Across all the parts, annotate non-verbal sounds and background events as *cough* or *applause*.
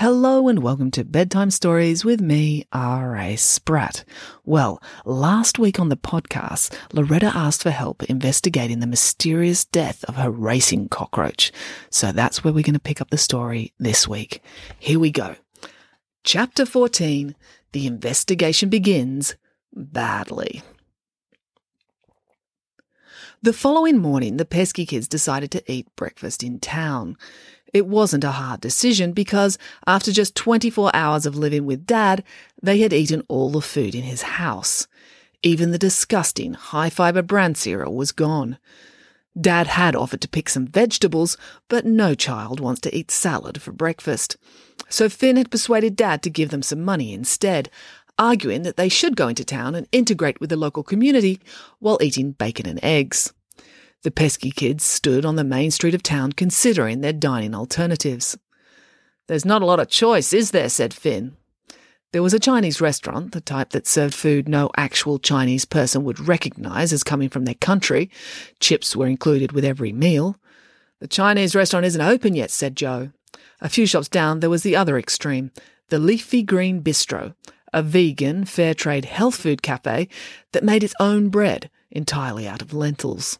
Hello and welcome to Bedtime Stories with me, R.A. Spratt. Well, last week on the podcast, Loretta asked for help investigating the mysterious death of her racing cockroach. So that's where we're going to pick up the story this week. Here we go. Chapter 14 The investigation begins badly. The following morning, the Peski kids decided to eat breakfast in town. It wasn't a hard decision because after just 24 hours of living with Dad, they had eaten all the food in his house. Even the disgusting high fiber bran cereal was gone. Dad had offered to pick some vegetables, but no child wants to eat salad for breakfast. So Fin had persuaded Dad to give them some money instead, arguing that they should go into town and integrate with the local community while eating bacon and eggs. The Peski kids stood on the main street of town considering their dining alternatives. There's not a lot of choice, is there? said Fin. There was a Chinese restaurant, the type that served food no actual Chinese person would recognize as coming from their country. Chips were included with every meal. The Chinese restaurant isn't open yet, said Joe. A few shops down, there was the other extreme, the Leafy Green Bistro, a vegan, fair trade health food cafe that made its own bread entirely out of lentils.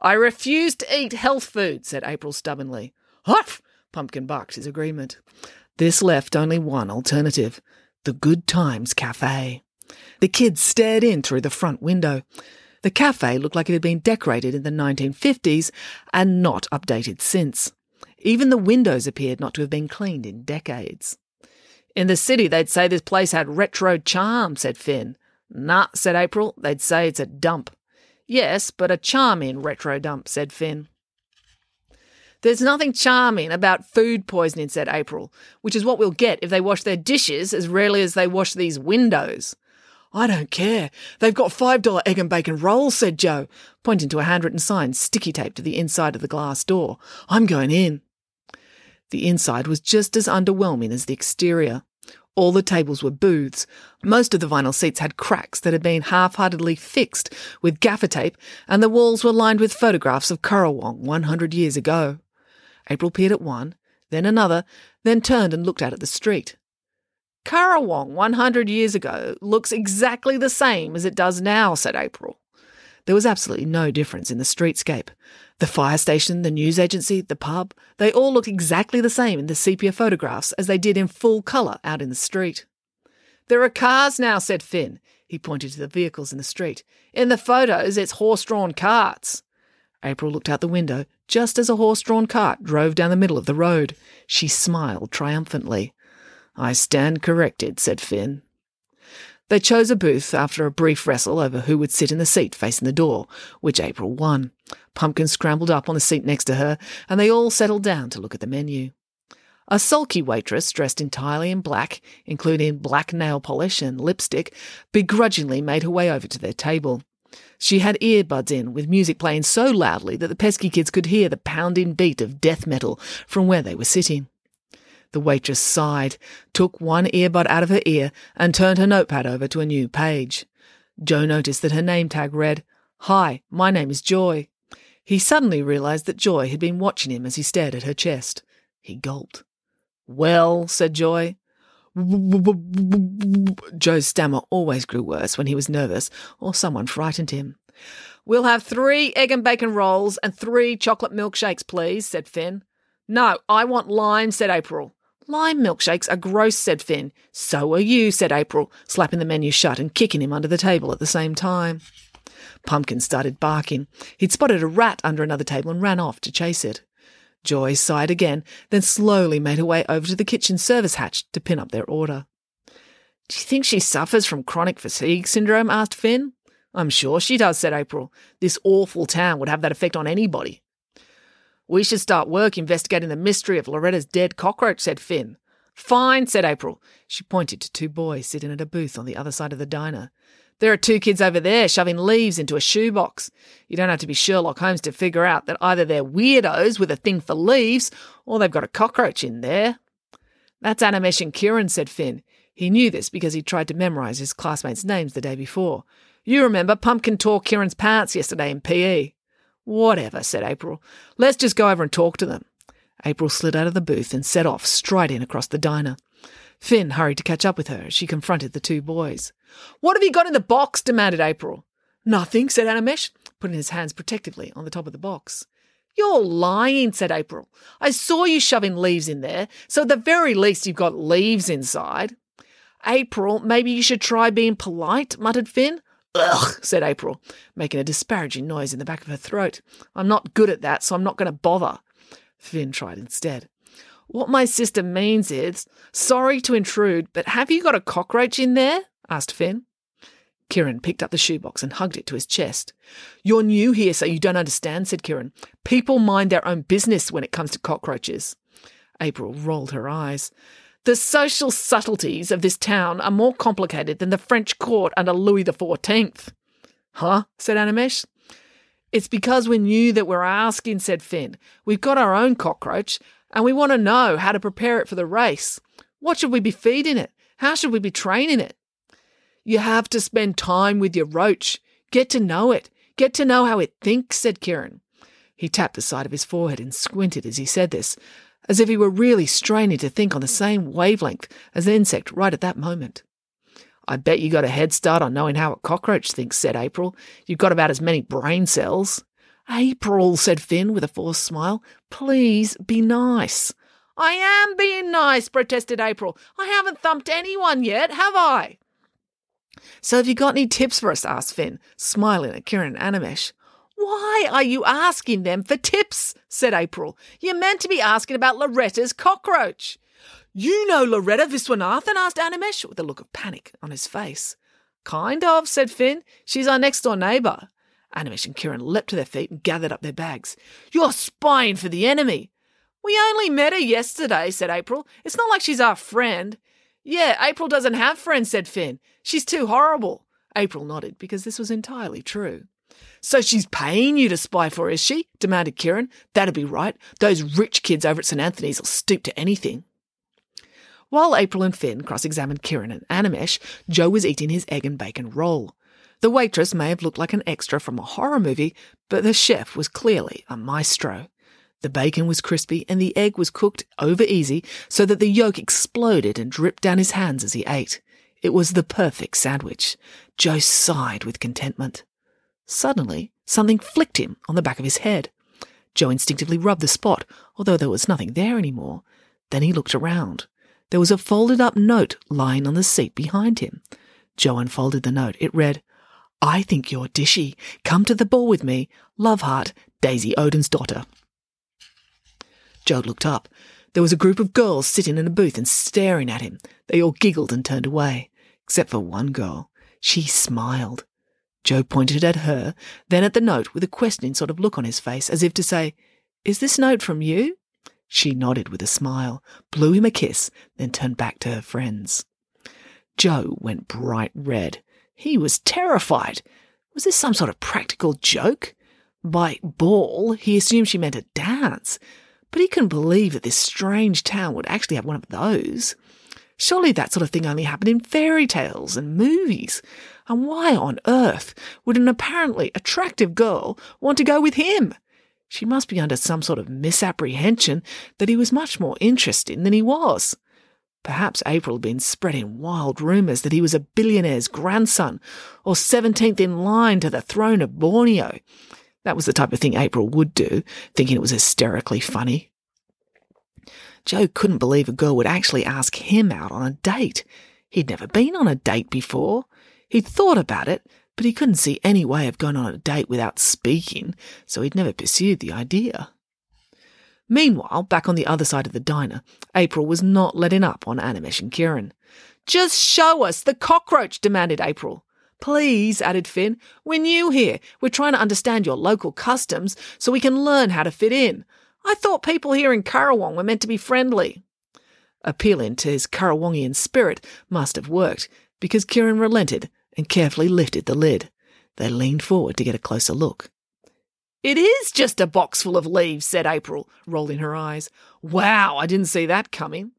I refuse to eat health food, said April stubbornly. Huff! Pumpkin barked his agreement. This left only one alternative the Good Times Cafe. The kids stared in through the front window. The cafe looked like it had been decorated in the 1950s and not updated since. Even the windows appeared not to have been cleaned in decades. In the city, they'd say this place had retro charm, said Fin. Nah, said April, they'd say it's a dump. Yes, but a charming retro dump, said Fin. There's nothing charming about food poisoning, said April, which is what we'll get if they wash their dishes as rarely as they wash these windows. I don't care. They've got $5 egg and bacon rolls, said Joe, pointing to a handwritten sign sticky taped to the inside of the glass door. I'm going in. The inside was just as underwhelming as the exterior. All the tables were booths. Most of the vinyl seats had cracks that had been half-heartedly fixed with gaffer tape, and the walls were lined with photographs of Currawong 100 years ago. April peered at one, then another, then turned and looked out at the street. Currawong 100 years ago looks exactly the same as it does now, said April. There was absolutely no difference in the streetscape. The fire station, the news agency, the pub, they all look exactly the same in the sepia photographs as they did in full colour out in the street. There are cars now, said Fin. He pointed to the vehicles in the street. In the photos, it's horse drawn carts. April looked out the window just as a horse drawn cart drove down the middle of the road. She smiled triumphantly. I stand corrected, said Fin. They chose a booth after a brief wrestle over who would sit in the seat facing the door, which April won. Pumpkin scrambled up on the seat next to her, and they all settled down to look at the menu. A sulky waitress, dressed entirely in black, including black nail polish and lipstick, begrudgingly made her way over to their table. She had earbuds in, with music playing so loudly that the Peski kids could hear the pounding beat of death metal from where they were sitting. The waitress sighed, took one earbud out of her ear, and turned her notepad over to a new page. Joe noticed that her name tag read, Hi, my name is Joy. He suddenly realized that Joy had been watching him as he stared at her chest. He gulped. Well, said Joy. Joe's stammer always grew worse when he was nervous or someone frightened him. We'll have three egg and bacon rolls and three chocolate milkshakes, please, said Fin. No, I want lime, said April. Lime milkshakes are gross, said Fin. So are you, said April, slapping the menu shut and kicking him under the table at the same time. Pumpkin started barking. He'd spotted a rat under another table and ran off to chase it. Joy sighed again, then slowly made her way over to the kitchen service hatch to pin up their order. Do you think she suffers from chronic fatigue syndrome? asked Fin. I'm sure she does, said April. This awful town would have that effect on anybody. We should start work investigating the mystery of Loretta's dead cockroach, said Fin. Fine, said April. She pointed to two boys sitting at a booth on the other side of the diner. There are two kids over there shoving leaves into a shoebox. You don't have to be Sherlock Holmes to figure out that either they're weirdos with a thing for leaves or they've got a cockroach in there. That's Animesh Kieran, said Fin. He knew this because he tried to memorize his classmates' names the day before. You remember Pumpkin tore Kieran's pants yesterday in PE. Whatever, said April. Let's just go over and talk to them. April slid out of the booth and set off, striding across the diner. Fin hurried to catch up with her as she confronted the two boys. What have you got in the box? demanded April. Nothing, said Animesh, putting his hands protectively on the top of the box. You're lying, said April. I saw you shoving leaves in there, so at the very least you've got leaves inside. April, maybe you should try being polite, muttered Fin. Ugh, said April, making a disparaging noise in the back of her throat. I'm not good at that, so I'm not going to bother. Fin tried instead. What my sister means is, sorry to intrude, but have you got a cockroach in there? asked Fin. Kieran picked up the shoebox and hugged it to his chest. You're new here, so you don't understand, said Kieran. People mind their own business when it comes to cockroaches. April rolled her eyes. The social subtleties of this town are more complicated than the French court under Louis XIV. Huh? said Animesh. It's because we knew that we're asking, said Fin. We've got our own cockroach, and we want to know how to prepare it for the race. What should we be feeding it? How should we be training it? You have to spend time with your roach. Get to know it. Get to know how it thinks, said Kieran. He tapped the side of his forehead and squinted as he said this, as if he were really straining to think on the same wavelength as the insect right at that moment. I bet you got a head start on knowing how a cockroach thinks, said April. You've got about as many brain cells. April, said Fin with a forced smile, please be nice. I am being nice, protested April. I haven't thumped anyone yet, have I? So have you got any tips for us? asked Fin, smiling at Kieran and Animesh. Why are you asking them for tips? said April. You're meant to be asking about Loretta's cockroach. You know Loretta Viswanathan? asked Animesh with a look of panic on his face. Kind of, said Fin. She's our next door neighbour. Animesh and Kieran leapt to their feet and gathered up their bags. You're spying for the enemy. We only met her yesterday, said April. It's not like she's our friend. Yeah, April doesn't have friends, said Fin. She's too horrible. April nodded because this was entirely true. So she's paying you to spy for, is she? demanded Kieran. That'd be right. Those rich kids over at St. Anthony's will stoop to anything. While April and Fin cross examined Kieran and Animesh, Joe was eating his egg and bacon roll. The waitress may have looked like an extra from a horror movie, but the chef was clearly a maestro. The bacon was crispy and the egg was cooked over easy so that the yolk exploded and dripped down his hands as he ate. It was the perfect sandwich. Joe sighed with contentment. Suddenly, something flicked him on the back of his head. Joe instinctively rubbed the spot, although there was nothing there any more. Then he looked around. There was a folded up note lying on the seat behind him. Joe unfolded the note. It read, I think you're dishy. Come to the ball with me. Love heart, Daisy Odin's daughter. Joe looked up. There was a group of girls sitting in a booth and staring at him. They all giggled and turned away, except for one girl. She smiled. Joe pointed at her, then at the note with a questioning sort of look on his face, as if to say, Is this note from you? She nodded with a smile, blew him a kiss, then turned back to her friends. Joe went bright red. He was terrified. Was this some sort of practical joke? By ball, he assumed she meant a dance, but he couldn't believe that this strange town would actually have one of those. Surely that sort of thing only happened in fairy tales and movies. And why on earth would an apparently attractive girl want to go with him? She must be under some sort of misapprehension that he was much more interesting than he was. Perhaps April had been spreading wild rumours that he was a billionaire's grandson or 17th in line to the throne of Borneo. That was the type of thing April would do, thinking it was hysterically funny. Joe couldn't believe a girl would actually ask him out on a date. He'd never been on a date before. He'd thought about it, but he couldn't see any way of going on a date without speaking, so he'd never pursued the idea. Meanwhile, back on the other side of the diner, April was not letting up on Animesh and Kieran. Just show us the cockroach, demanded April. Please, added Fin. We're new here. We're trying to understand your local customs so we can learn how to fit in. I thought people here in Currawong were meant to be friendly. Appealing to his Currawongian spirit must have worked because Kieran relented and carefully lifted the lid. They leaned forward to get a closer look. It is just a box full of leaves, said April, rolling her eyes. Wow, I didn't see that coming.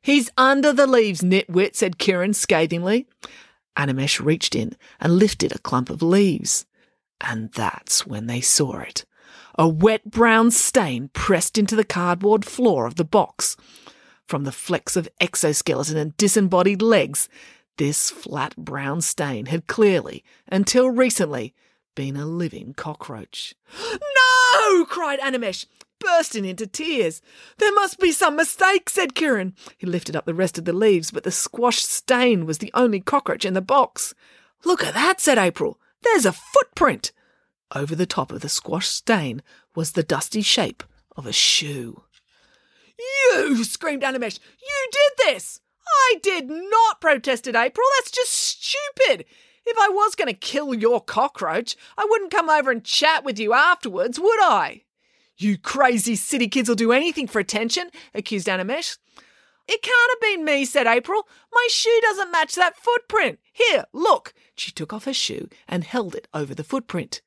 He's under the leaves, nitwit, said Kieran scathingly. Animesh reached in and lifted a clump of leaves. And that's when they saw it. A wet brown stain pressed into the cardboard floor of the box. From the flecks of exoskeleton and disembodied legs, this flat brown stain had clearly, until recently, been a living cockroach. *gasps* No! cried Animesh, bursting into tears. There must be some mistake, said Kieran. He lifted up the rest of the leaves, but the squashed stain was the only cockroach in the box. Look at that, said April. There's a footprint. Over the top of the squash stain was the dusty shape of a shoe. You! screamed Animesh. You did this! I did not, protested April. That's just stupid. If I was going to kill your cockroach, I wouldn't come over and chat with you afterwards, would I? You crazy city kids will do anything for attention, accused Animesh. It can't have been me, said April. My shoe doesn't match that footprint. Here, look. She took off her shoe and held it over the footprint.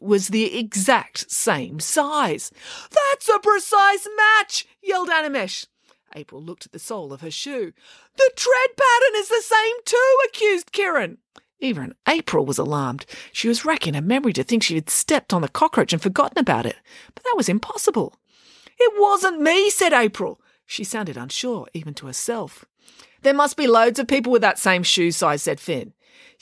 Was the exact same size. That's a precise match, yelled Animesh. April looked at the sole of her shoe. The tread pattern is the same too, accused Kieran. Even April was alarmed. She was racking her memory to think she had stepped on the cockroach and forgotten about it, but that was impossible. It wasn't me, said April. She sounded unsure, even to herself. There must be loads of people with that same shoe size, said Fin.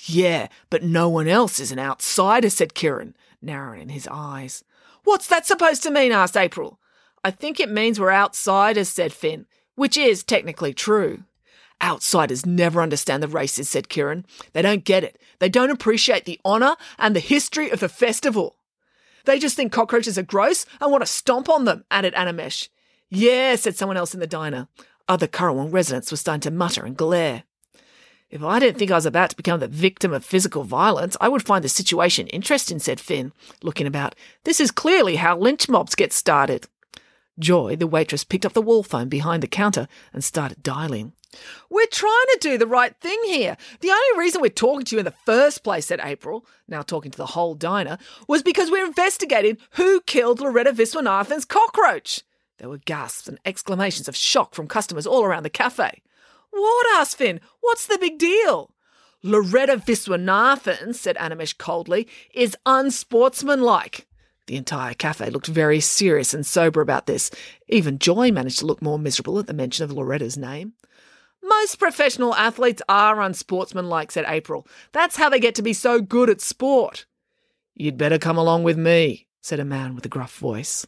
Yeah, but no one else is an outsider, said Kieran, narrowing in his eyes. What's that supposed to mean? asked April. I think it means we're outsiders, said Fin, which is technically true. Outsiders never understand the races, said Kieran. They don't get it. They don't appreciate the honour and the history of the festival. They just think cockroaches are gross and want to stomp on them, added Animesh. Yeah, said someone else in the diner. Other Currawong residents were starting to mutter and glare. If I didn't think I was about to become the victim of physical violence, I would find the situation interesting, said Fin, looking about. This is clearly how lynch mobs get started. Joy, the waitress, picked up the wall phone behind the counter and started dialing. We're trying to do the right thing here. The only reason we're talking to you in the first place, said April, now talking to the whole diner, was because we're investigating who killed Loretta Viswanathan's cockroach. There were gasps and exclamations of shock from customers all around the cafe. What? asked Fin. What's the big deal? Loretta Viswanathan, said Animesh coldly, is unsportsmanlike. The entire cafe looked very serious and sober about this. Even Joy managed to look more miserable at the mention of Loretta's name. Most professional athletes are unsportsmanlike, said April. That's how they get to be so good at sport. You'd better come along with me, said a man with a gruff voice.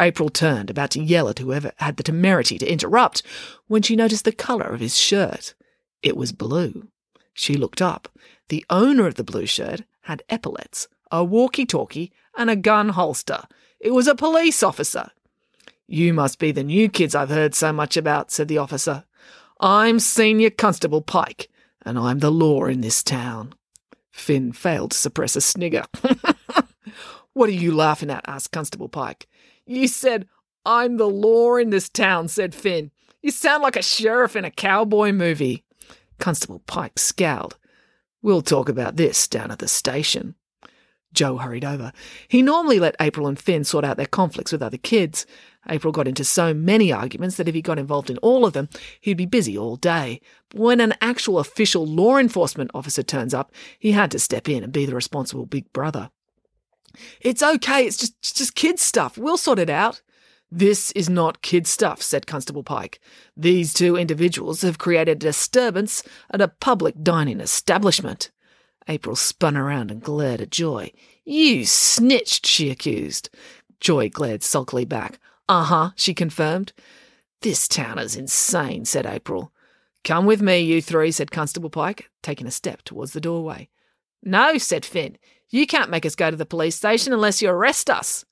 April turned, about to yell at whoever had the temerity to interrupt, when she noticed the colour of his shirt. It was blue. She looked up. The owner of the blue shirt had epaulets, a walkie talkie, and a gun holster. It was a police officer. You must be the new kids I've heard so much about, said the officer. I'm Senior Constable Pike, and I'm the law in this town. Fin failed to suppress a snigger. *laughs* what are you laughing at? asked Constable Pike. You said, I'm the law in this town, said Fin. You sound like a sheriff in a cowboy movie. Constable Pike scowled. We'll talk about this down at the station. Joe hurried over. He normally let April and Fin sort out their conflicts with other kids. April got into so many arguments that if he got involved in all of them, he'd be busy all day. But when an actual official law enforcement officer turns up, he had to step in and be the responsible big brother. It's okay, it's just, just kid stuff. We'll sort it out. This is not kid stuff, said Constable Pike. These two individuals have created a disturbance at a public dining establishment. April spun around and glared at Joy. You snitched, she accused. Joy glared sulkily back. Uh huh, she confirmed. This town is insane, said April. Come with me, you three, said Constable Pike, taking a step towards the doorway. No, said Fin. You can't make us go to the police station unless you arrest us.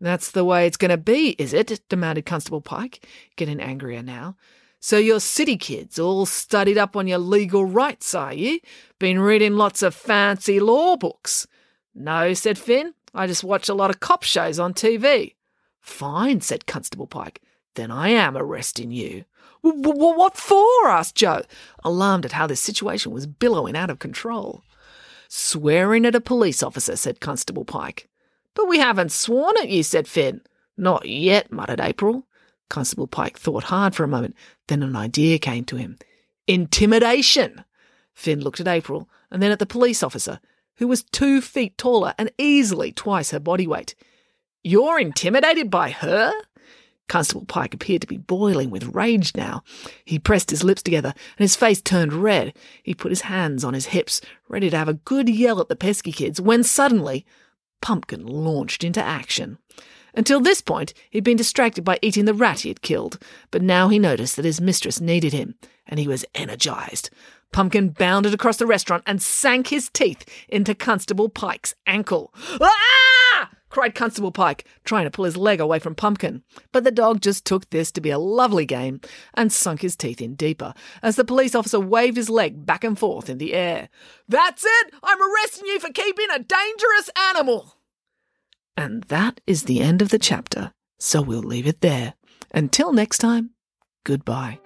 That's the way it's going to be, is it? demanded Constable Pike, getting angrier now. So you're city kids, all studied up on your legal rights, are you? Been reading lots of fancy law books? No, said Fin. I just watch a lot of cop shows on TV. Fine, said Constable Pike. Then I am arresting you. What for? asked Joe, alarmed at how this situation was billowing out of control. Swearing at a police officer, said Constable Pike. But we haven't sworn at you, said Fin. Not yet, muttered April. Constable Pike thought hard for a moment. Then an idea came to him. Intimidation! Fin looked at April and then at the police officer, who was two feet taller and easily twice her body weight. You're intimidated by her? Constable Pike appeared to be boiling with rage now. He pressed his lips together and his face turned red. He put his hands on his hips, ready to have a good yell at the Peski kids, when suddenly Pumpkin launched into action. Until this point, he'd been distracted by eating the rat he had killed, but now he noticed that his mistress needed him, and he was energized. Pumpkin bounded across the restaurant and sank his teeth into Constable Pike's ankle. Ah! Cried Constable Pike, trying to pull his leg away from Pumpkin. But the dog just took this to be a lovely game and sunk his teeth in deeper as the police officer waved his leg back and forth in the air. That's it! I'm arresting you for keeping a dangerous animal! And that is the end of the chapter, so we'll leave it there. Until next time, goodbye.